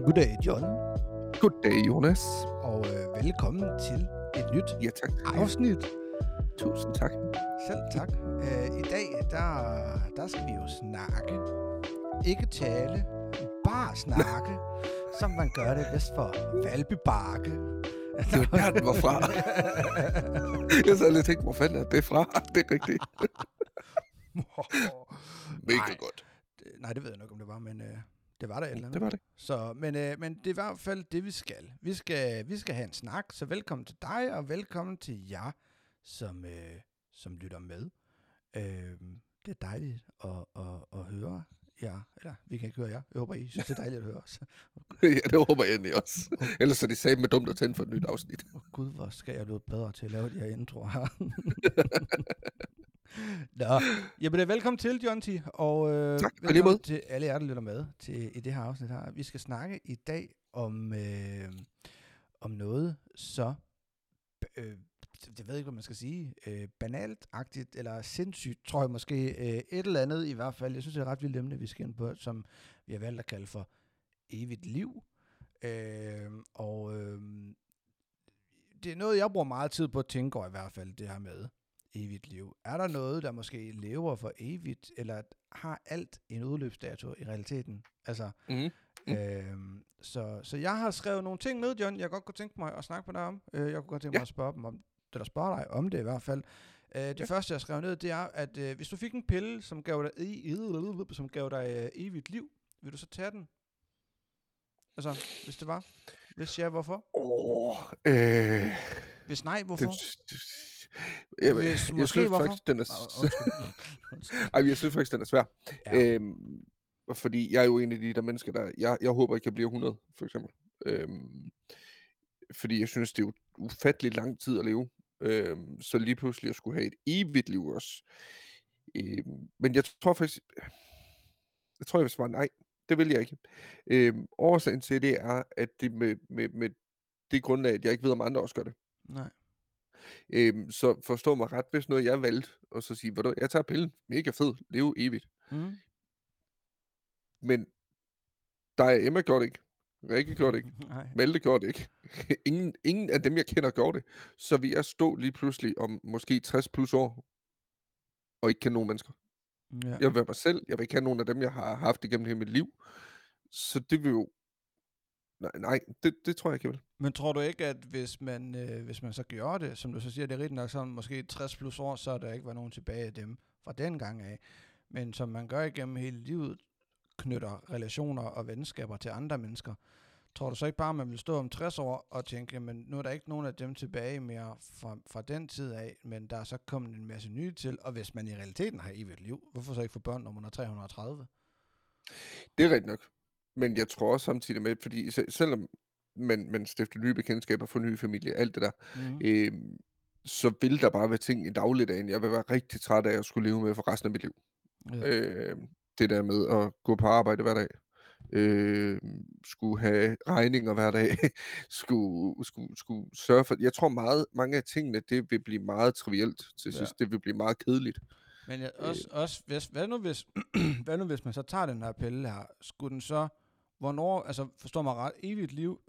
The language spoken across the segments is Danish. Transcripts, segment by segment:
Goddag, John. Goddag, Jonas. Og øh, velkommen til et nyt Ja, tak. afsnit. Tusind tak. Selv tak. Øh, I dag, der, der skal vi jo snakke. Ikke tale, bare snakke, som man gør det vest for Valby Bakke. Det var der, den var fra. Jeg sad lige og tænkte, hvor fanden er det fra? Det er rigtigt. Mega godt. Nej, det ved jeg nok, om det var, men øh, det var der et eller andet. Det var det. Så, men, øh, men det er i hvert fald det, vi skal. Vi skal, vi skal have en snak, så velkommen til dig, og velkommen til jer, som, øh, som lytter med. Øh, det er dejligt at, at, at høre jer. Eller, vi kan ikke høre jer. Jeg håber, I synes, det er dejligt at høre os. Ja, det håber jeg egentlig også. Ellers er det sagde med dumt at tænde for et nyt afsnit. Åh Gud, hvor skal jeg blive bedre til at lave de her introer her. Nå, jamen det er velkommen til, John T. Og øh, Tak, og velkommen måde. til alle jer, der lytter med til, i det her afsnit her. Vi skal snakke i dag om, øh, om noget så, øh, jeg ved ikke, hvad man skal sige, øh, banalt-agtigt, eller sindssygt, tror jeg måske, øh, et eller andet i hvert fald. Jeg synes, det er et ret vildt emne, vi skal ind på, som vi har valgt at kalde for evigt liv. Øh, og øh, det er noget, jeg bruger meget tid på at tænke over i hvert fald, det her med evigt liv. Er der noget, der måske lever for evigt, eller har alt en udløbsdato i realiteten? Altså, Mm. Mm. øhm, så, så jeg har skrevet nogle ting ned, John, jeg godt kunne tænke mig at snakke med dig om. Øh, jeg kunne godt tænke mig Ja. at spørge dem om, eller spørge dig om det i hvert fald. Øh, det Ja. første, jeg skrev ned, det er, at øh, hvis du fik en pille, som gav dig, i, som gav dig øh, evigt liv, vil du så tage den? Altså, hvis det var. Hvis ja, hvorfor? Åh, øh, Hvis nej, det, hvorfor? det, jeg, Hvis jeg måske, synes hvorfor? faktisk, den er, ej, jeg synes faktisk, den er svær. Ja. Ja. Øhm, fordi jeg er jo en af de der mennesker, der... Jeg, jeg håber ikke, jeg bliver 100, for eksempel. Øhm, fordi jeg synes, det er jo ufattelig lang tid at leve. Øhm, så lige pludselig at skulle have et evigt liv også. Øhm, men jeg tror faktisk... Jeg tror, jeg vil svare nej. Det vil jeg ikke. Øhm, årsagen til det er, at det med, med, med det grundlag, at jeg ikke ved, om andre også gør det. Nej. Øhm, så forstå mig ret, hvis noget jeg valgte, og så sige, du, jeg tager pillen, mega fed, leve evigt. Mm. Men der er Emma gjorde det ikke. Rikke gjorde det ikke. Nej. Malte gjorde det ikke. ingen, ingen af dem, jeg kender, gjorde det. Så vil jeg stå lige pludselig om måske 60 plus år, og ikke kende nogen mennesker. Ja. Jeg vil være mig selv. Jeg vil ikke have nogen af dem, jeg har haft igennem hele mit liv. Så det vil jo... Nej, nej det, det tror jeg ikke, jeg vil. Men tror du ikke, at hvis man, øh, hvis man så gjorde det, som du så siger, det er rigtig nok sådan, måske 60 plus år, så er der ikke var nogen tilbage af dem fra den gang af. Men som man gør igennem hele livet, knytter relationer og venskaber til andre mennesker. Tror du så ikke bare, at man vil stå om 60 år og tænke, men nu er der ikke nogen af dem tilbage mere fra, fra den tid af, men der er så kommet en masse nye til, og hvis man i realiteten har evigt liv, hvorfor så ikke få børn, når man er 330? Det er rigtigt nok. Men jeg tror også samtidig med, fordi se- selvom man, man stifter nye bekendtskaber, får nye familie, alt det der, Mm. øhm, så vil der bare være ting i dagligdagen, jeg vil være rigtig træt af at skulle leve med for resten af mit liv. Ja. Øh, det der med at gå på arbejde hver dag, øh, skulle have regninger hver dag, skulle, skulle, skulle sørge for... Jeg tror meget, mange af tingene, det vil blive meget trivielt til Ja. sidst. Det vil blive meget kedeligt. Men jeg, også, også hvis, hvad, nu hvis, hvad nu hvis man så tager den her pille her, skulle den så, hvornår, altså forstår mig ret, evigt liv,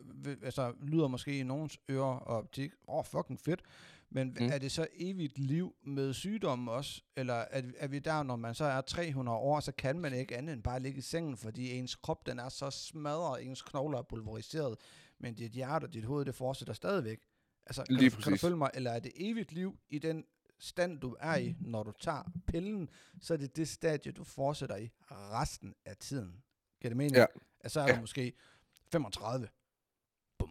altså lyder måske i nogens ører og optik, åh oh, fucking fedt, men mm. Mm. er det så evigt liv med sygdomme også, eller er, er vi der, når man så er 300 år, så kan man ikke andet end bare ligge i sengen, fordi ens krop, den er så smadret, ens knogler er pulveriseret, men dit hjerte og dit hoved, det fortsætter stadigvæk. Altså, kan, Lige du, kan du præcis. følge mig, eller er det evigt liv i den stand, du er i, når du tager pillen, så er det det stadie, du fortsætter i resten af tiden. Giver det mening? Ja. Altså er Ja. måske 35. Bum.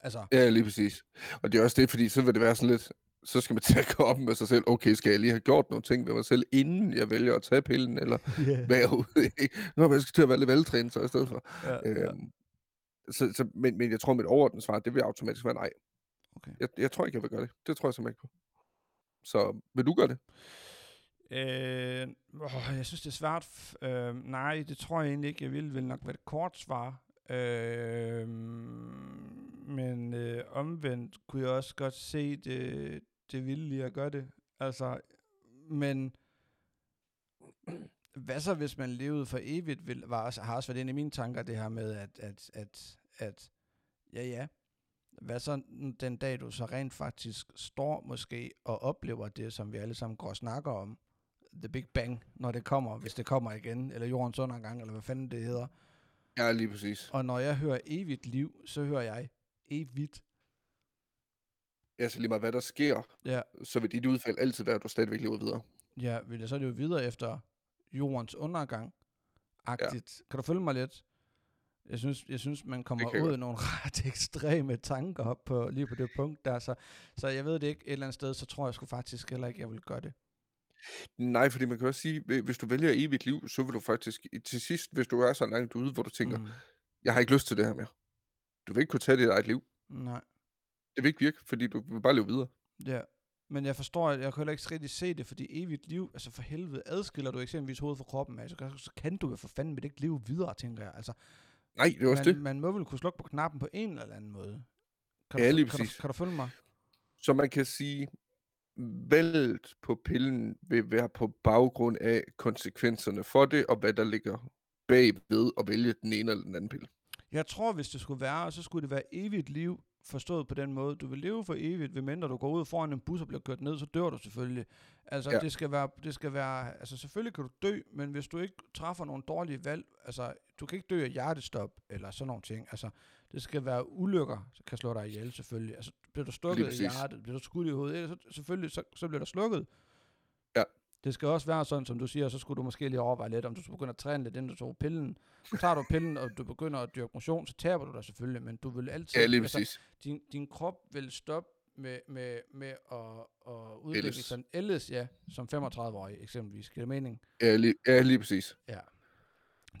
Altså, Ja, lige præcis. Og det er også det, fordi så vil det være sådan lidt, så skal man til at gå op med sig selv, okay, skal jeg lige have gjort nogle ting ved mig selv, inden jeg vælger at tage pillen, eller yeah. hvad jeg overhovedet ikke. Nu har jeg til at være lidt veltrænet så i stedet for. ja, ja. Øhm, så, så, men, men jeg tror, mit overordnede svar, det vil automatisk være nej. Okay. Jeg, jeg tror ikke, jeg vil gøre det. Det tror jeg simpelthen ikke på. Så vil du gøre det? Øh, åh, jeg synes, det er svært. Øh, nej, det tror jeg egentlig ikke. Jeg vil, vil nok være et kort svar. Øh, men øh, omvendt kunne jeg også godt se det, det ville lige at gøre det. Altså, men hvad så, hvis man levede for evigt, vil, var også, har også været en i mine tanker, det her med, at, at, at, at ja, ja, hvad så den dag, du så rent faktisk står måske og oplever det, som vi alle sammen går og snakker om, The Big Bang, når det kommer, hvis det kommer igen, eller jordens undergang, eller hvad fanden det hedder. Ja, lige præcis. Og når jeg hører evigt liv, så hører jeg evigt. Ja, så lige meget hvad der sker, Ja, så vil dit udfald altid være, at du stadigvæk lever videre. ja vil jeg så leve videre efter jordens undergang. Agtigt. Ja. Kan du følge mig lidt? Jeg synes, jeg synes man kommer jeg ud af nogle ret ekstreme tanker op på, lige på det punkt der. Så, så jeg ved det ikke et eller andet sted, så tror jeg sgu faktisk heller ikke, jeg vil gøre det. Nej, fordi man kan også sige, hvi- hvis du vælger evigt liv, så vil du faktisk til sidst, hvis du er så langt ude, hvor du tænker, Mm. jeg har ikke lyst til det her mere. Du vil ikke kunne tage dit eget liv. Nej. Det vil ikke virke, fordi du vil bare leve videre. Ja, men jeg forstår, at jeg kan heller ikke rigtig se det, fordi evigt liv, altså for helvede, adskiller du eksempelvis hovedet fra kroppen af, så, kan- du jo for fanden med det ikke leve videre, tænker jeg. Altså, Nej, det er også man, det. man må vel kunne slukke på knappen på en eller anden måde. Kan Ja, du, lige kan, du, kan du følge mig? Så man kan sige, valget på pillen vil være på baggrund af konsekvenserne for det, og hvad der ligger bagved at vælge den ene eller den anden pille. Jeg tror, hvis det skulle være, så skulle det være evigt liv, forstået på den måde. Du vil leve for evigt, ved mindre du går ud foran en bus og bliver kørt ned, så dør du selvfølgelig. Altså, ja. Ja. det, skal være, det skal være, altså selvfølgelig kan du dø, men hvis du ikke træffer nogle dårlige valg, altså, du kan ikke dø af hjertestop, eller sådan nogle ting. Altså, det skal være ulykker, så kan slå dig ihjel selvfølgelig. Altså, bliver du stukket i hjertet, bliver du skudt i hovedet, så, selvfølgelig, så, så bliver der slukket. Ja. Det skal også være sådan, som du siger, så skulle du måske lige overveje lidt, om du skulle begynde at træne lidt, inden du tog pillen. Så tager du pillen, og du begynder at dyrke motion, så taber du dig selvfølgelig, men du vil altid... Ja, lige altså, præcis. din, din krop vil stoppe med, med, med at, at udvikle Ældes. sig ellers, ja, som 35-årig eksempelvis. Giver det mening? Ja, lige, ja, lige præcis. Ja.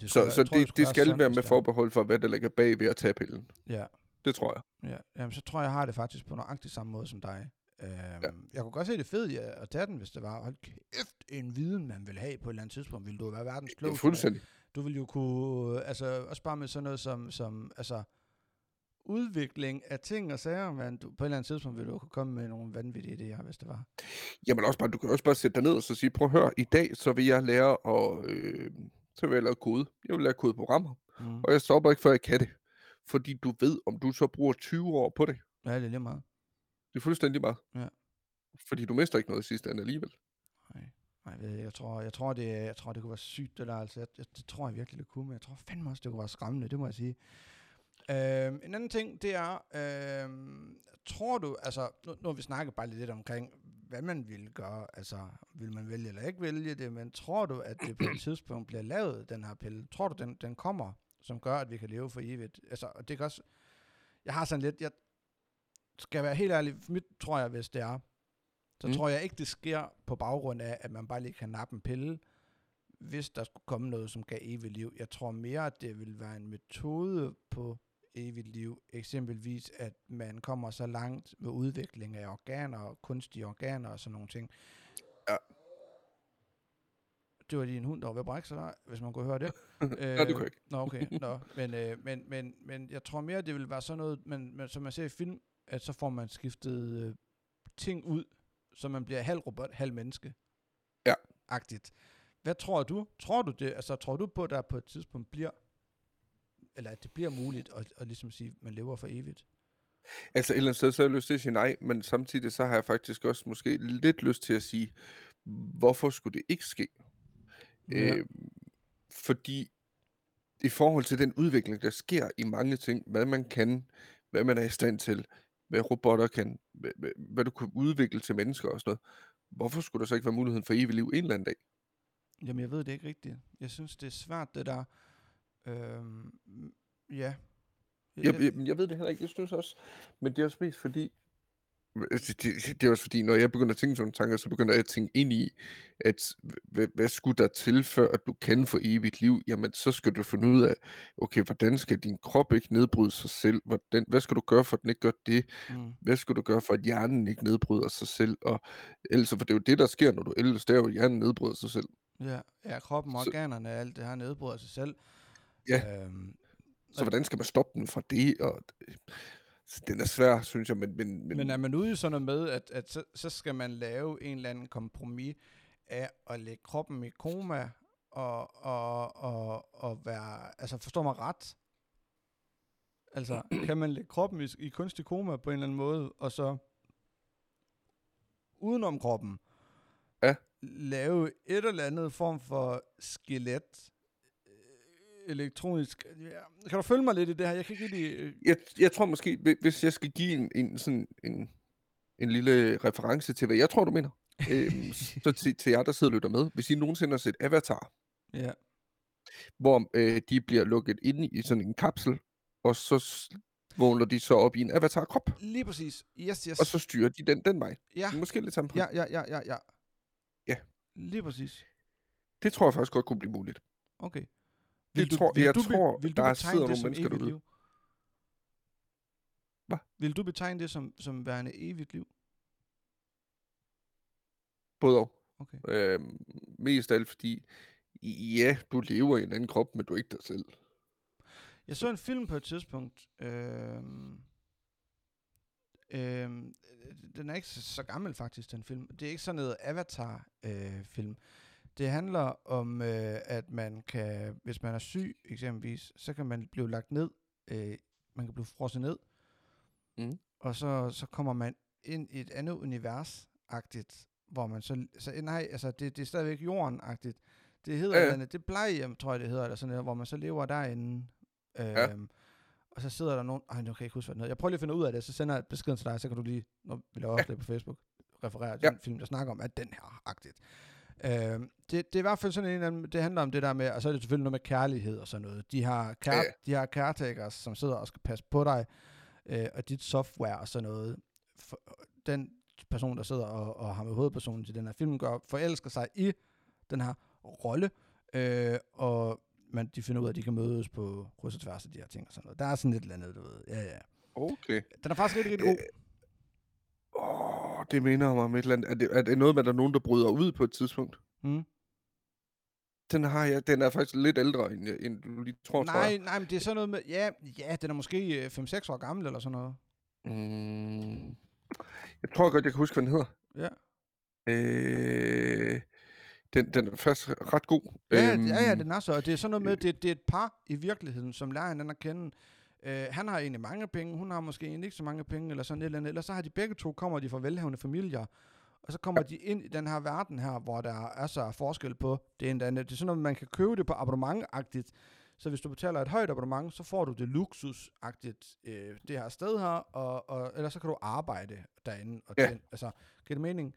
Det Så, skulle så jeg tror, det, skulle det skal være med det forbehold for, hvad der ligger bag ved at tage pillen. Ja, Det tror jeg. ja. Jamen, så tror jeg, jeg har det faktisk på nøjagtig samme måde som dig. Øhm, ja. Jeg kunne godt se det fede i at tage den, hvis det var. Hold kæft, en viden, man vil have på et eller andet tidspunkt. Vil du være verdens Ja, klogeste. fuldstændig. Du vil jo kunne, altså også bare med sådan noget som, som altså, udvikling af ting og sager, men du, på et eller andet tidspunkt vil du kunne komme med nogle vanvittige idéer, hvis det var. Jamen også bare, du kan også bare sætte dig ned og så sige, prøv at høre, i dag så vil jeg lære at, øh, så vil jeg lære kode. Jeg vil lære kodeprogrammer, Mm. og jeg stopper ikke, før jeg kan det. Fordi du ved, om du så bruger 20 år på det. Ja, det er lige meget. Det er fuldstændig meget. Ja. Fordi du mister ikke noget i sidste ende alligevel. Nej, nej jeg, jeg, tror, jeg, tror, det, jeg tror, det kunne være sygt, det der. Altså, jeg, jeg, det tror jeg virkelig, det kunne, men jeg tror fandme også, det kunne være skræmmende, det må jeg sige. Øhm, en anden ting, det er, øhm, tror du, altså, nu, nu har vi snakket bare lidt omkring, hvad man ville gøre, altså, vil man vælge eller ikke vælge det, men tror du, at det på et tidspunkt bliver lavet, den her pille? Tror du, den, den kommer, som gør, at vi kan leve for evigt? Altså, og det kan også, jeg har sådan lidt, jeg skal være helt ærlig, mit tror jeg, hvis det er, så Mm. tror jeg ikke, det sker på baggrund af, at man bare lige kan nappe en pille, hvis der skulle komme noget, som gav evigt liv. Jeg tror mere, at det vil være en metode på evigt liv. Eksempelvis, at man kommer så langt med udvikling af organer, og kunstige organer og sådan nogle ting. Det var lige en hund, der var ved at brække sig hvis man kunne høre det. Nej, det kunne ikke. Nå, okay. Nå, men, øh, men, men, men jeg tror mere, det vil være sådan noget, men, men, som man ser i film, at så får man skiftet øh, ting ud, så man bliver halv robot, halv menneske. Ja. Agtigt. Hvad tror du? Tror du det? Altså, tror du på, at der på et tidspunkt bliver, eller at det bliver muligt at, at ligesom sige, at man lever for evigt? Altså et eller andet sted, så har jeg lyst til at sige nej, men samtidig så har jeg faktisk også måske lidt lyst til at sige, hvorfor skulle det ikke ske? Ja. Øh, fordi i forhold til den udvikling, der sker i mange ting, hvad man kan, hvad man er i stand til, hvad robotter kan, hvad, hvad, hvad du kan udvikle til mennesker og sådan noget, hvorfor skulle der så ikke være muligheden for evigt liv en eller anden dag? Jamen, jeg ved det ikke rigtigt. Jeg synes, det er svært, det der. Øhm, ja. Jeg, jeg, jeg ved det heller ikke, jeg synes også, men det er også mest fordi, det, det, det er også fordi, når jeg begynder at tænke sådan nogle tanker, så begynder jeg at tænke ind i, at hvad, hvad skulle der til, før at du kan få evigt liv? Jamen, så skal du finde ud af, okay, hvordan skal din krop ikke nedbryde sig selv? Hvordan, hvad skal du gøre, for at den ikke gør det? Mm. Hvad skal du gøre, for at hjernen ikke nedbryder sig selv? Og ellers, for det er jo det, der sker, når du ældes, det er jo, at hjernen nedbryder sig selv. Ja, ja, kroppen, Så- organerne, alt det her nedbryder sig selv. Ja. Øhm, Så hvordan skal man stoppe den fra det? Og, så den er svær, synes jeg, men... Men, men, Men er man ude i sådan noget med, at, at så, så skal man lave en eller anden kompromis af at lægge kroppen i koma, og, og, og, og være, altså forstår mig ret, altså kan man lægge kroppen i, i kunstig koma på en eller anden måde, og så udenom kroppen, Ja. lave et eller andet form for skelet, elektronisk, ja. kan du følge mig lidt i det her? Jeg kan ikke lige, øh, Jeg, jeg tror måske, hvi- hvis jeg skal give en, en, sådan en, en lille reference til, hvad jeg tror, du mener, øhm, så til, til jer, der sidder og lytter med. Hvis I nogensinde har set Avatar, ja, hvor øh, de bliver lukket inde i sådan en kapsel, og så vågner de så op i en avatar-krop, lige præcis, yes, yes, og så styrer de den den vej. ja, Måske lidt sammen på. ja, ja, ja, ja, ja, Ja. lige præcis, Det tror jeg faktisk godt kunne blive muligt. okay. Det tror- jeg be- tror, vil der betegne sidder det nogle som mennesker derude. liv? Hvad? Vil du betegne det som, som værende evigt liv? Både og. Okay. Øhm, mest af alt fordi, ja, du lever i en anden krop, men du er ikke dig selv. Jeg så en film på et tidspunkt. Øhm, øhm, den er ikke så, så gammel faktisk, den film. Det er ikke sådan noget Avatar-film. Det handler om, øh, at man kan, hvis man er syg eksempelvis, så kan man blive lagt ned. Øh, man kan blive frosset ned. Mhm. Og så, så kommer man ind i et andet univers-agtigt, hvor man så, så nej, altså det, det er stadigvæk jorden-agtigt. Det hedder Ja, ja, ja. ja. det plejehjem, tror jeg det hedder, eller sådan noget, hvor man så lever derinde. Øhm, Og så sidder der nogen, ej, nu kan jeg ikke huske, hvad den hedder. Jeg prøver lige at finde ud af det, så sender jeg beskeden til dig, så kan du lige, når vi laver opslag på Facebook, referere til Ja. den film, der snakker om, at den her agtigt. Øhm, det, det er i hvert fald sådan en, eller anden- det handler om det der med, og så er det selvfølgelig noget med kærlighed og sådan noget. De har, care, Ja. de har caretakers, som sidder og skal passe på dig, øh, og dit software og sådan noget. For, den person, der sidder og, og har med hovedpersonen til den her film, gør, forelsker sig i den her rolle, øh, og man, de finder ud af, at de kan mødes på kryds og tværs af de her ting og sådan noget. Der er sådan et eller andet, du ved. Ja, ja. Okay. Den er faktisk rigtig, rigtig god. Det minder mig om et eller andet. Er det, er det noget med, at der er nogen, der bryder ud på et tidspunkt? Mm. Den har jeg, den er faktisk lidt ældre, end, end du lige tror, tror Nej, jeg. nej, men det er sådan noget med, ja, ja den er måske øh, 5-6 år gammel eller sådan noget. Mm, jeg tror godt, jeg kan huske, hvad den hedder. Ja. Øh, den, den er faktisk ret god. Ja, Øhm, øhm, ja, ja, den er så. Det er sådan noget med, det, det er et par i virkeligheden, som lærer hinanden at kende. Øh, han har egentlig mange penge, hun har måske egentlig ikke så mange penge, eller sådan et eller andet. Eller så har de begge to, kommer de fra velhavende familier, og så kommer ja. de ind i den her verden her, hvor der er så forskel på det ene og det andet. Det er sådan noget, man kan købe det på abonnement-agtigt. Så hvis du betaler et højt abonnement, så får du det luksus-agtigt, øh, det her sted her, og, og ellers så kan du arbejde derinde. Og Ja. tjene, altså, giver det mening?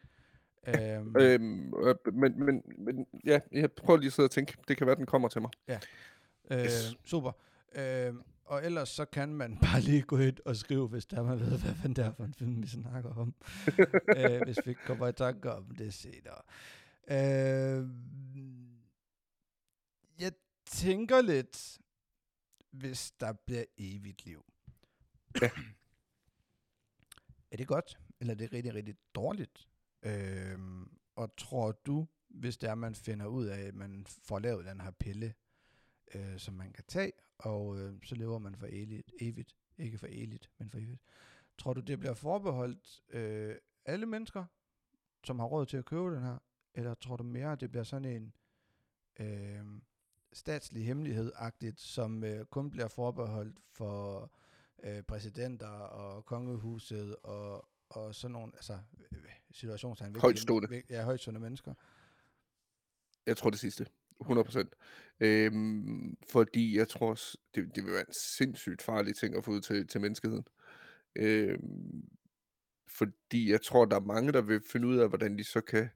Øhm, Øhm, øh, men, men, men ja, jeg prøver lige at sidde og tænke. Det kan være, den kommer til mig. Øh, Yes. Super. Øh, og ellers så kan man bare lige gå ind og skrive, hvis der man ved, hvad fanden det er for en film, vi snakker om. øh, hvis vi ikke kommer i tanke om det senere. Øh, jeg tænker lidt, hvis der bliver evigt liv. Ja. er det godt, eller er det rigtig, rigtig dårligt? Øh, og tror du, hvis det er, man finder ud af, at man får lavet den her pille, øh, som man kan tage, og øh, så lever man for evigt, evigt. Ikke for evigt, men for evigt. Tror du, det bliver forbeholdt øh, alle mennesker, som har råd til at købe den her? Eller tror du mere, at det bliver sådan en øh, statslig hemmelighed-agtigt, som øh, kun bliver forbeholdt for øh, præsidenter og kongehuset og, og sådan nogle, altså øh, situationstegn. Højtstående. Ja, højtstående mennesker. Jeg tror det sidste. 100%. Øhm, fordi jeg tror, det, det vil være en sindssygt farlig ting at få ud til, til menneskeheden. Øhm, fordi jeg tror, der er mange, der vil finde ud af, hvordan de så kan,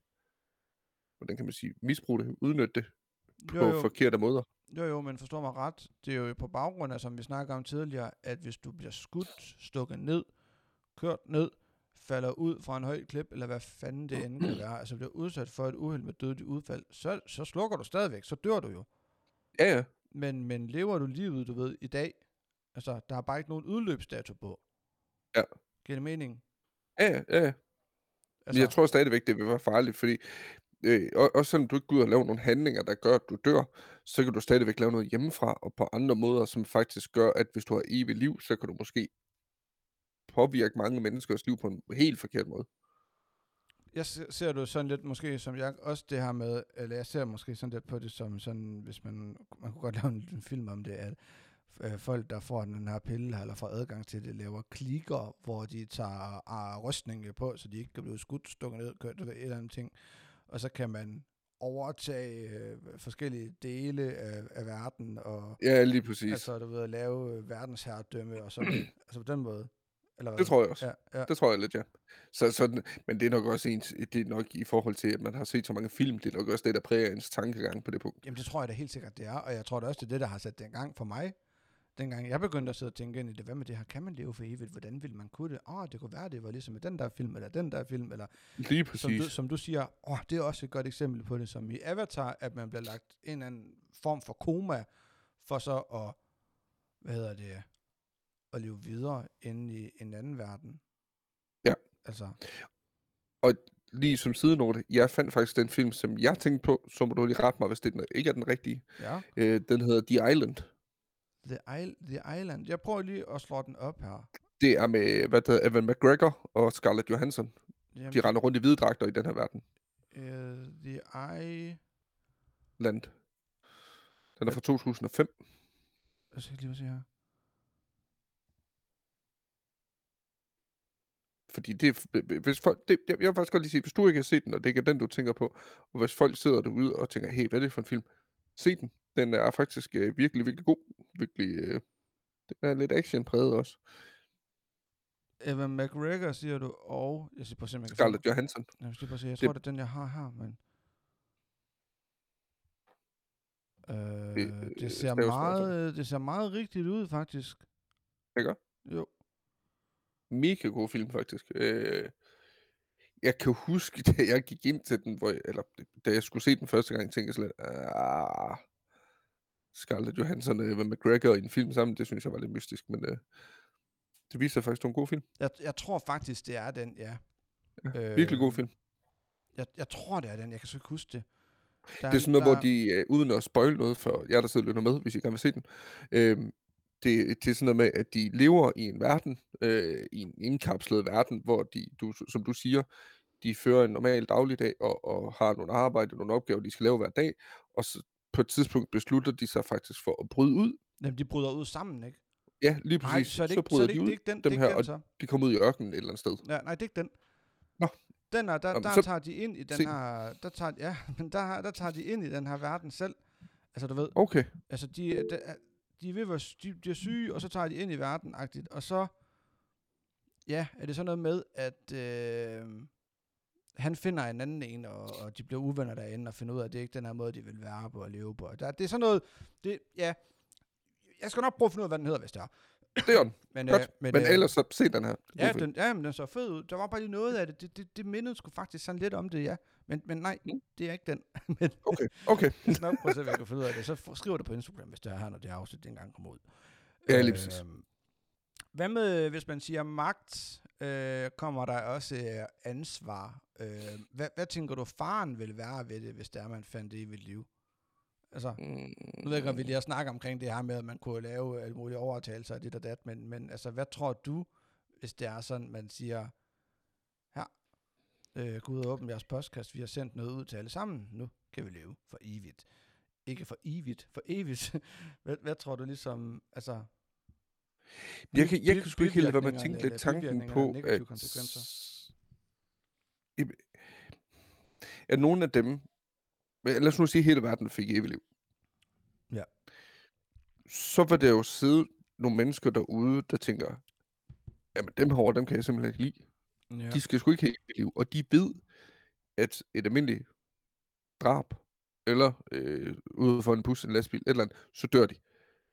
hvordan kan man sige, misbruge det, udnytte det på Jo, jo. forkerte måder. Jo, jo, men forstår mig ret. Det er jo på baggrund af, som vi snakker om tidligere, at hvis du bliver skudt, stukket ned, kørt ned, falder ud fra en høj klip, eller hvad fanden det end kan være, altså bliver udsat for et uheld med dødeligt udfald, så, så slukker du stadigvæk, så dør du jo. Ja, ja. Men, men lever du livet, du ved, i dag, altså der er bare ikke nogen udløbsdato på. Ja. Giver det mening? Ja, ja, ja. Altså, jeg tror stadigvæk, det vil være farligt, fordi øh, og- også selvom du ikke går ud og laver nogle handlinger, der gør, at du dør, så kan du stadigvæk lave noget hjemmefra, og på andre måder, som faktisk gør, at hvis du har evigt liv, så kan du måske påvirke mange menneskers liv på en helt forkert måde. jeg ser, du sådan lidt måske som jeg også det her med, eller jeg ser måske sådan lidt på det som sådan, hvis man, man kunne godt lave en, en film om det, at øh, folk, der får den her pille, eller får adgang til det, laver klikker, hvor de tager uh, rystning på, så de ikke kan blive skudt, stukket ned, kørt eller et eller andet ting. Og så kan man overtage øh, forskellige dele af, af verden, og Ja, lige præcis. altså, du ved, at lave øh, verdensherredømme, og sådan, altså på den måde. Eller? Det tror jeg også. Ja, ja. Det tror jeg lidt, ja. Så, så, men det er nok også ens, det er nok i forhold til, at man har set så mange film, det er nok også det, der præger ens tankegang på det punkt. Jamen det tror jeg da helt sikkert, det er, og jeg tror da også, det er det, der har sat det i gang for mig. Dengang jeg begyndte at sidde og tænke ind i det, hvad med det her, kan man leve for evigt? Hvordan vil man kunne det? Åh, oh, det kunne være, det var ligesom i den der film, eller den der film, eller Lige som præcis. du, som du siger, åh, oh, det er også et godt eksempel på det, som i Avatar, at man bliver lagt en eller anden form for koma, for så at, hvad hedder det, at leve videre inde i en anden verden. Ja. Altså, Lige som sidenote, jeg fandt faktisk den film, som jeg tænkte på, så må du lige rette mig, hvis det ikke er den rigtige. ja. Øh, den hedder The Island. The, Isle, The Island. Jeg prøver lige at slå den op her. Det er med, hvad der hedder, Evan McGregor og Scarlett Johansson. Jamen, De render rundt i hvide dragter i den her verden. uh, the Eye... Land. Den er fra 2005. Jeg skal lige hvad se her. Fordi det, hvis folk, det, jeg jeg vil faktisk godt lige sige, hvis du ikke har set den, og det ikke er den, du tænker på, og hvis folk sidder derude og tænker, hey, hvad er det for en film? Se den. Den er faktisk øh, virkelig, virkelig god. Virkelig, øh, den er lidt actionpræget også. Evan McGregor, siger du, og... Jeg skal prøve at se, om jeg kan Scarlett Johansson. finde... Jeg, skal prøve at se. jeg Det- tror, det er den, jeg har her, men... Øh, øh, det, ser hvert fald. meget, det ser meget rigtigt ud, faktisk. Ikke? Jo. Mega god film, faktisk. Øh, jeg kan huske, da jeg gik ind til den, hvor jeg, eller da jeg skulle se den første gang, tænkte jeg sådan lidt, ah, Scarlett Johansson og Evan McGregor i en film sammen, det synes jeg var lidt mystisk, men øh, det viser faktisk nogle gode film. Jeg, jeg tror faktisk, det er den, ja. Ja, Virkelig god film. Jeg, jeg tror, det er den. Jeg kan så ikke huske det. Der Det er sådan noget, hvor der- de, øh, uden at spoil noget for jer, der sidder og lytter med, hvis I gerne vil se den, øh, det, er sådan noget med, at de lever i en verden, øh, i en indkapslet verden, hvor de, du, som du siger, de fører en normal dagligdag og, og har nogle arbejde, nogle opgaver, de skal lave hver dag, og så på et tidspunkt beslutter de sig faktisk for at bryde ud. Jamen, de bryder ud sammen, ikke? Ja, lige Nej, præcis. så er det så ikke, så bryder er det de ikke, ud. det er ikke den, dem det er her, ikke og den så. De kommer ud i ørkenen et eller andet sted. Ja, nej, det er ikke den. Nå. Den er, der, Jamen, der så- tager de ind i den se. her, der tager, ja, men der, der tager de ind i den her verden selv. Altså, du ved, Okay. altså, de, de, de, er ved, være, de, de er syge, og så tager de ind i verden, agtigt, og så, ja, er det sådan noget med, at øh, han finder en anden en, og, og de bliver uvenner derinde, og finder ud af, at det er ikke den her måde, de vil være på og leve på. Der, det er sådan noget, det, ja, jeg skal nok prøve at finde ud af, hvad den hedder, hvis det er. Det er den. Men, Godt. øh, Men, men øh, ellers så se den her. Er Ja, den, ja, men den så fed ud. Der var bare lige noget af det. Det, det, det mindede sgu faktisk sådan lidt om det, ja. Men, men nej, Mm. det er ikke den. men Okay, okay. nok prøve at se, hvad jeg kan finde ud af det. Så f- skriv det på Instagram, hvis det er her, når det afsnit engang kommer ud. Ja, lige præcis. Øhm, Hvad med, hvis man siger magt, øh, kommer der også øh, ansvar. Øh, hvad, hvad tænker du, faren vil være ved det, hvis det er, man fandt det i ved liv? Altså, nu ved jeg ikke, om vi lige har snakket omkring det her med, at man kunne lave alle mulige overtagelser af dit og dat, men, men altså, hvad tror du, hvis det er sådan, man siger, øh, gå ud og åbne jeres postkast, vi har sendt noget ud til alle sammen, nu kan vi leve for evigt. Ikke for evigt, for evigt. hvad, hvad tror du ligesom, altså... Jeg kan, jeg kan sgu ikke helt lade være med at tænke lidt tanken på, at, at nogle af dem, lad os nu sige, at hele verden fik evigt liv. Ja. Så vil der jo sidde nogle mennesker derude, der tænker, jamen dem herovre, dem kan jeg simpelthen ikke lide. Ja. De skal sgu ikke have evigt liv. Og de ved, at et almindeligt drab, eller øh, ude for en bus, en lastbil, et eller andet, så dør de.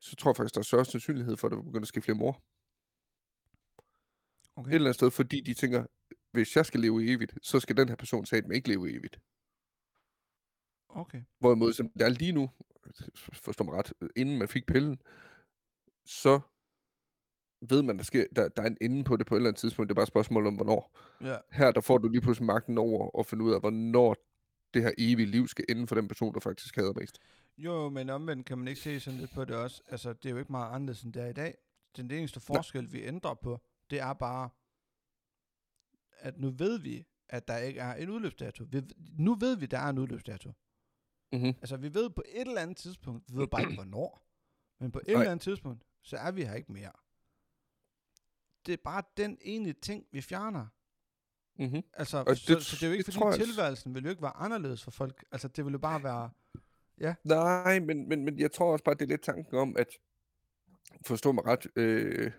Så tror jeg faktisk, der er større sandsynlighed for, at der begynder at ske flere mor. okay. Et eller andet sted, fordi de tænker, hvis jeg skal leve evigt, så skal den her person satme ikke leve evigt. okay. Hvorimod, som det er lige nu, forstår mig ret, inden man fik pillen, så ved man, der, sker, der, der er en ende på det på et eller andet tidspunkt. Det er bare et spørgsmål om, hvornår. Ja. Her, der får du lige pludselig magten over at finde ud af, hvornår det her evige liv skal ende for den person, der faktisk hader mest. Jo, men omvendt kan man ikke se sådan lidt på det også. Altså, det er jo ikke meget anderledes, end det er i dag. Den eneste forskel, vi ændrer på, det er bare, at nu ved vi, at der ikke er en udløbsdato. Vi, nu ved vi, at der er en udløbsdato. Mm-hmm. Altså, vi ved på et eller andet tidspunkt, vi ved bare ikke, hvornår, men på et Nej. eller andet tidspunkt, så er vi her ikke mere. Det er bare den ene ting, vi fjerner. Mm-hmm. Altså, Og så, det så det er jo ikke, det fordi jeg- tilværelsen vil jo ikke være anderledes for folk. Altså, det vil jo bare være... Nej, men, men, men jeg tror også bare, det er lidt tanken om, at forstå mig ret, øh,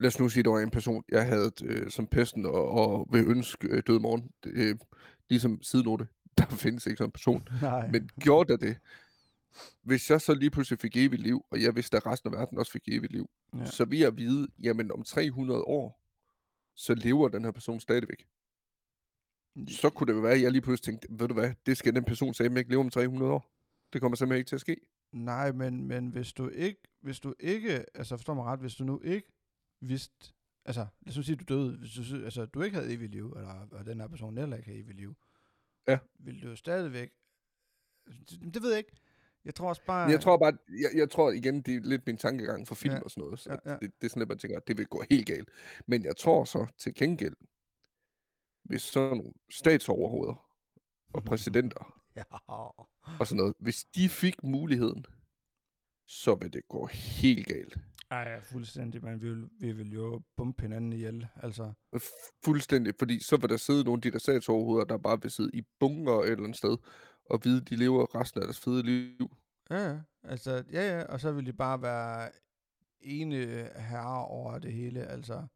lad os nu sige, at der var en person, jeg havde øh, som pesten og, og vil ønske øh, død morgen. Det, øh, ligesom sidenote, der findes ikke sådan en person. Nej. Men gjorde der det, hvis jeg så lige pludselig fik evigt liv, og jeg vidste, at resten af verden også fik evigt liv, Ja. så vil jeg vide, jamen om 300 år, så lever den her person stadigvæk. Så kunne det være, at jeg lige pludselig tænkte, ved du hvad, det skal den person simpelthen ikke leve om 300 år. Det kommer simpelthen ikke til at ske. Nej, men, men hvis du ikke, hvis du ikke, altså forstår mig ret, hvis du nu ikke vidste, altså lad os sige, du døde, hvis du, altså du ikke havde evigt liv, eller og den her person heller ikke havde evigt liv, Ja. vil du stadigvæk, det, det ved jeg ikke, jeg tror også bare, jeg tror bare, jeg, jeg tror igen, det er lidt min tankegang for film Ja, og sådan noget, så ja, ja. Det, det er sådan, at man tænker, at det vil gå helt galt. Men jeg tror så til gengæld, hvis sådan nogle statsoverhoveder og præsidenter ja, og sådan noget, hvis de fik muligheden, så vil det gå helt galt. ej, fuldstændig, man vi vil, vi vil jo bumpe hinanden ihjel, altså, Fuldstændig, fordi så vil der sidde nogle af de der statsoverhoveder, der bare vil sidde i bunker et eller andet sted, og vide, at de lever resten af deres fede liv. ja, altså, ja, ja, og så vil de bare være ene herre over det hele, altså,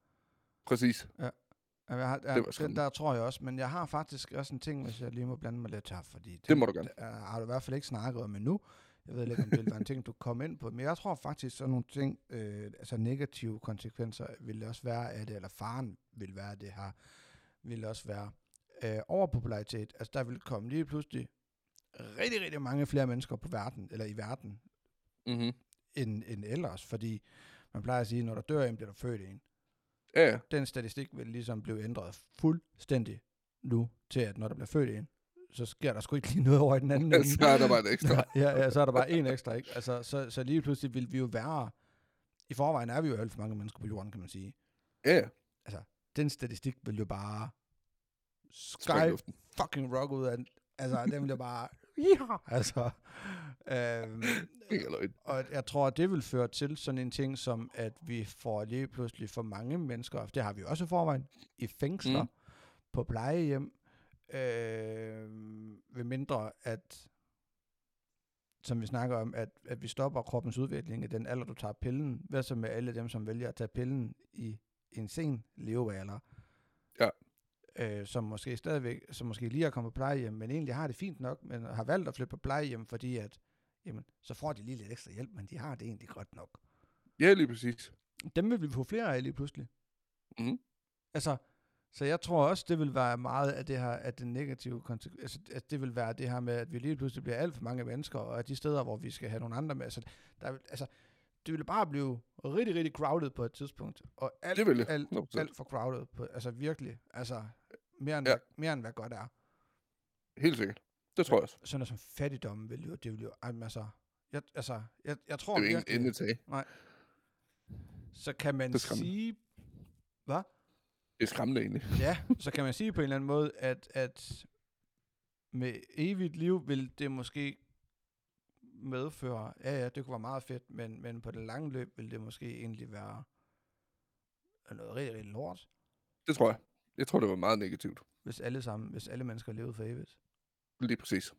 Præcis. Ja, Jeg har, var jeg, den der tror jeg også, men jeg har faktisk også en ting, hvis jeg lige må blande mig lidt her, fordi Det må du gerne. det har du i hvert fald ikke snakket om endnu. Jeg ved ikke, om det vil være en ting, du kommer ind på, men jeg tror faktisk, sådan nogle ting, øh, altså negative konsekvenser, vil også være af det, eller faren vil være det her, vil også være øh, overpopularitet. Altså der vil komme lige pludselig rigtig, rigtig mange flere mennesker på verden, eller i verden, Mm-hmm. end, end ellers, fordi man plejer at sige, når der dør en, bliver der født en Ja, ja. den statistik vil ligesom blive ændret fuldstændig nu, til at når der bliver født en, så sker der sgu ikke lige noget over i den anden ende. så er der bare et ekstra. ja, ja, så er der bare en ekstra, ikke? Altså, så, så lige pludselig vil vi jo være... I forvejen er vi jo alt for mange mennesker på jorden, kan man sige. Ja, ja. Den statistik vil jo bare sky fucking rock ud af den. Altså, den vil jo bare... Ja, altså... Øhm, og jeg tror, det vil føre til sådan en ting, som at vi får lige pludselig for mange mennesker, det har vi også i forvejen, i fængsler. Mm. på plejehjem, øh, ved mindre at, som vi snakker om, at, at vi stopper kroppens udvikling i den alder, du tager pillen. Hvad så med alle dem, som vælger at tage pillen i en sen levealder? Øh, som måske stadigvæk, som måske lige er kommet på plejehjem, men egentlig har det fint nok, men har valgt at flytte på plejehjem, fordi at, jamen, så får de lige lidt ekstra hjælp, men de har det egentlig godt nok. Ja, lige præcis. Dem vil vi få flere af lige pludselig. Mhm. Altså, så jeg tror også, det vil være meget af det her, at den negative konsekvens, altså, at det vil være det her med, at vi lige pludselig bliver alt for mange mennesker, og at de steder, hvor vi skal have nogle andre med, altså, der, vil- altså det vil bare blive rigtig, rigtig crowded på et tidspunkt, og alt, Det vil jeg. alt, 100%. alt for crowded, på, altså virkelig, altså mere end, Ja. hvad, mere end hvad godt er. Helt sikkert. Det tror jeg også. Sådan noget som fattigdom vil jo, det vil jo, altså, jeg, altså, jeg, jeg tror Det er jo ingen ende til. så kan man sige, hvad? Det er skræmmende egentlig. Ja, så kan man sige på en eller anden måde, at, at med evigt liv vil det måske medføre, ja ja, det kunne være meget fedt, men, men på det lange løb vil det måske egentlig være noget rigtig, rigtig lort, Det tror jeg. Jeg tror, det var meget negativt. hvis alle sammen, hvis alle mennesker levede for evigt. Lige præcis.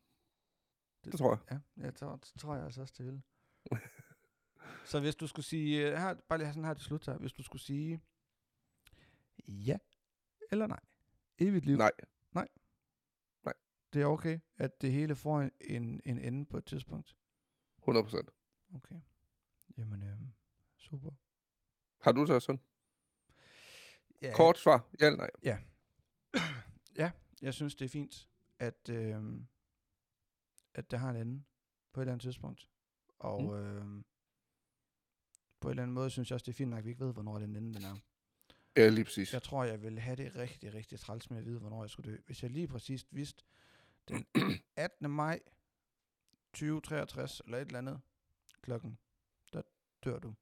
Det tror jeg. Ja, jeg tror, det tror jeg altså også, det vil. så hvis du skulle sige, øh, her, bare lige sådan her til slut her, hvis du skulle sige ja eller nej, evigt liv, Nej. det er okay, at det hele får en, en, en ende på et tidspunkt. 100 procent. Okay. Jamen, øhm, super. Har du så sådan? Ja, Kort svar. Ja eller nej? ja, jeg synes, det er fint, at, øhm, at det har en ende på et eller andet tidspunkt. Og mm. øhm, på en eller anden måde synes jeg også, det er fint nok, at vi ikke ved, hvornår den ende den er. Ja, lige præcis. Jeg tror, jeg ville have det rigtig, rigtig træls med at vide, hvornår jeg skulle dø. Hvis jeg lige præcis vidste den 18. maj 2063 eller et eller andet klokken, der dør du.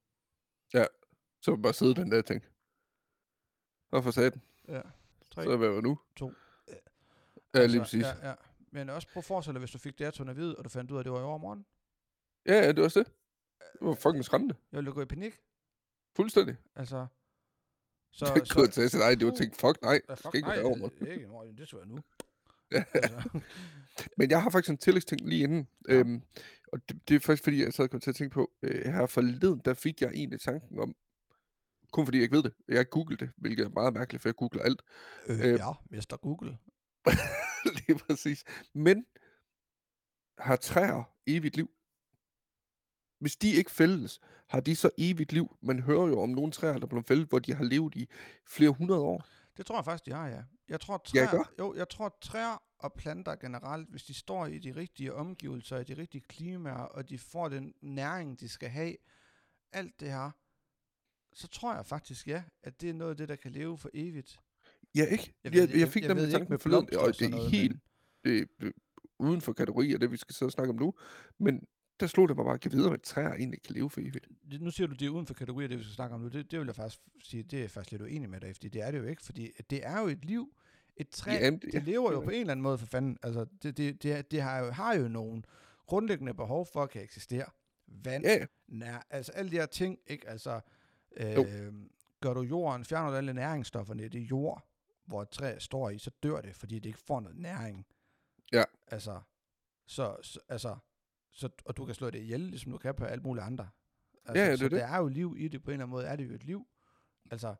Så bare sidde den der og tænke. Hvorfor sagde den? Ja. Tre, Så hvad var nu? to. Ja, lige præcis. Ja, ja. Men også prøv at forestille dig, hvis du fik datoen at vide, og du fandt ud af, at det var i overmorgen. Ja, ja, det var også det. Det var fucking skræmmende. Jeg ville gå i panik. Fuldstændig. Altså, så, Så, så kunne jeg tage til dig, det var tænkt, fuck nej, Ja, det fuck, skal ikke nej, være over. det er ikke det skal være nu. Ja. Altså, Men jeg har faktisk en tillægsting lige inden. Ja. Ja. Øhm, og det, det er faktisk fordi, jeg sad og kom til at tænke på, øh, her forleden, der fik jeg egentlig tanken om, kun fordi jeg ikke ved det, jeg har googlet det, hvilket er meget mærkeligt, for jeg googler alt. øh, Øh, ja, Mr. Google. lige præcis. Men har træer evigt liv? Hvis de ikke fældes, har de så evigt liv? Man hører jo om nogle træer, der bliver fældet, hvor de har levet i flere hundrede år. Det tror jeg faktisk, de har, ja. Jeg tror, Ja, træer, gør. jo, jeg tror, træer og planter generelt, hvis de står i de rigtige omgivelser, i de rigtige klimaer, og de får den næring, de skal have, alt det her, så tror jeg faktisk, ja, at det er noget af det, der kan leve for evigt. Ja, ikke? Jeg ved- jeg, jeg jeg- fik jeg nemlig tanken med forleden, og det er helt det, er uden for kategori af det, vi skal sidde og snakke om nu. Men der slog det mig bare, at jeg vide, at træer egentlig kan leve for evigt. Det, nu siger du, det er uden for kategori af det, vi skal snakke om nu. Det, det vil jeg faktisk sige, det er jeg faktisk lidt uenig med dig, fordi det er det jo ikke, fordi det er jo et liv. Et træ, Jamen, det ja, lever jo det er på en eller anden måde for fanden. Altså, det, det, det, det har, jo, har jo nogle grundlæggende behov for at kan eksistere. Vand, Ja, ja. nær, altså alle de her ting, ikke? Altså, Jo. øh, gør du jorden, fjerner du alle næringsstofferne i det jord, hvor et træ står i, så dør det, fordi det ikke får noget næring. Ja. Altså, så, så altså, så, og du kan slå det ihjel, ligesom du kan på alt muligt andre. Altså, ja, det er så det. der er jo liv i det, på en eller anden måde er det jo et liv. Altså,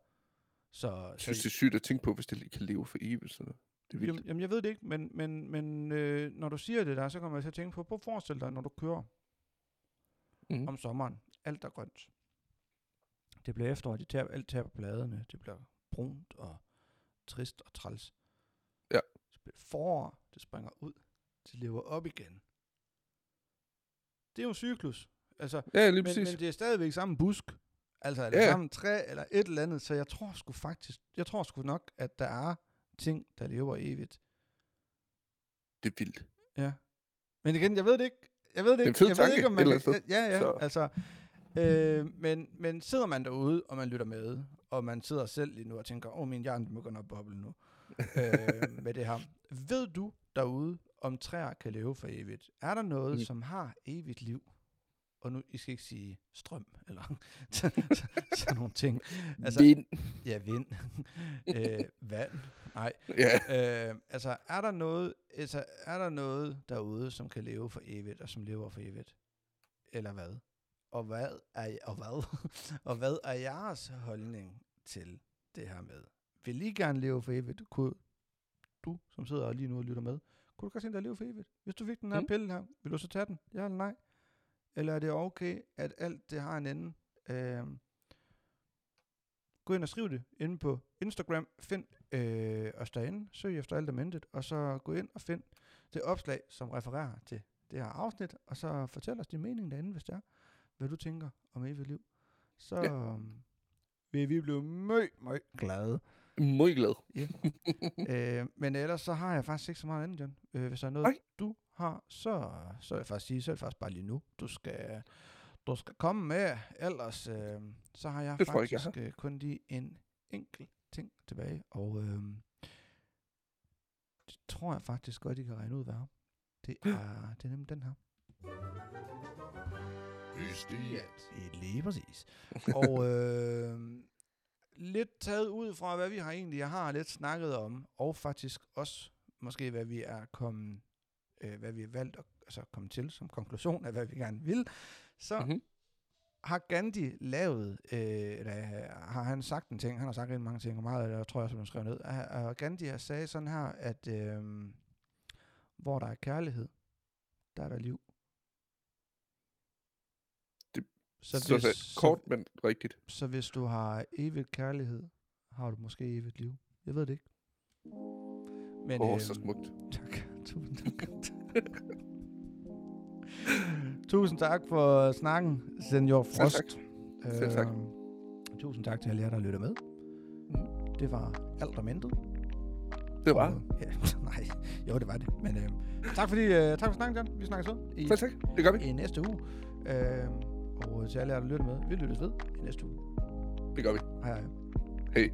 så, Jeg så synes, det er sygt at tænke på, hvis det kan leve for evigt. Så det er vildt. Jamen, jamen, jeg ved det ikke, men, men, men øh, når du siger det der, så kommer jeg til at tænke på, prøv at forestille dig, når du kører Mhm. om sommeren, alt er grønt. Det bliver efterår, de tager, alt tager på bladene, det bliver brunt og trist og træls. Ja. Så bliver det forår, det springer ud, det lever op igen. Det er jo en cyklus. Altså, Ja, lige men, præcis. men det er stadigvæk samme busk. Altså, eller Ja, samme træ, eller et eller andet. Så jeg tror sgu faktisk, jeg tror sgu nok, at der er ting, der lever evigt. Det er vildt. Ja. Men igen, jeg ved det ikke. Jeg ved det Det ikke. jeg ved tanke ikke, om man kan, ja, ja, Så- altså. Øh, men, men sidder man derude, og man lytter med, og man sidder selv lige nu og tænker, åh, oh, min hjerne begynder at boble nu, øh, med det her. Ved du derude, om træer kan leve for evigt? Er der noget, Mm. som har evigt liv? Og nu, I skal ikke sige strøm, eller sådan nogle ting. Altså, Vind. ja, vind, øh, vand, nej. Ja. Øh, altså, er der noget, altså, er der noget derude, som kan leve for evigt, og som lever for evigt? Eller hvad? Og hvad er, og hvad, og hvad er jeres holdning til det her med? Vil I gerne leve for evigt? Kunne du, som sidder lige nu og lytter med, kunne du godt tænke dig at leve for evigt? Hvis du fik den her Mm. pille her, vil du så tage den? Ja eller nej? Eller er det okay, at alt det har en ende? Øh, gå ind og skriv det inde på Instagram. Find øh, os derinde. Søg efter alt om intet. Og så gå ind og find det opslag, som refererer til det her afsnit. Og så fortæl os din mening derinde, hvis det er, hvad du tænker om evigt liv. Så Ja. ja. vil vi blive møg, møg glade. Meget glad. øh, men ellers så har jeg faktisk ikke så meget andet, John. Øh, hvis der er noget, Nej. du har, så, så vil jeg faktisk sige, så er det faktisk bare lige nu, du skal, du skal komme med. Ellers øh, så har jeg Det tror jeg faktisk øh, kun lige en enkelt ting tilbage, og øh, det tror jeg faktisk godt, I kan regne ud, hvad. Det er, det er nemlig den her. Lige præcis. og øh, lidt taget ud fra, hvad vi har egentlig jeg har lidt snakket om, og faktisk også måske, hvad vi er kommet, øh, hvad vi har valgt at altså, komme til som konklusion af, hvad vi gerne vil, så Mhm. har Gandhi lavet, øh, eller øh, har han sagt en ting, han har sagt rigtig mange ting, og meget af det, jeg tror jeg, som han skrev ned, og, og Gandhi har sagt sådan her, at øh, hvor der er kærlighed, der er der liv. Så, Så, så kort, men rigtigt. så hvis du har evigt kærlighed, har du måske evigt liv. Jeg ved det ikke. Men, Åh, øhm, oh, så smukt. Tak. Tusind tak. Tusind tak for snakken, Senior Selv Frost. tak. Selv tak. Øhm, tusind tak til alle jer, der lytter med. Det var alt om intet. Det var Og- Ja, nej, jo, det var det. Men øh, tak, fordi, øh, tak for snakken, John. Vi snakkes ved i, Selv tak. Det gør vi. i næste uge. Øh, og til alle jer, der lytter med, vi lyttes ved i næste uge. Det gør vi. Hej hej. Hej.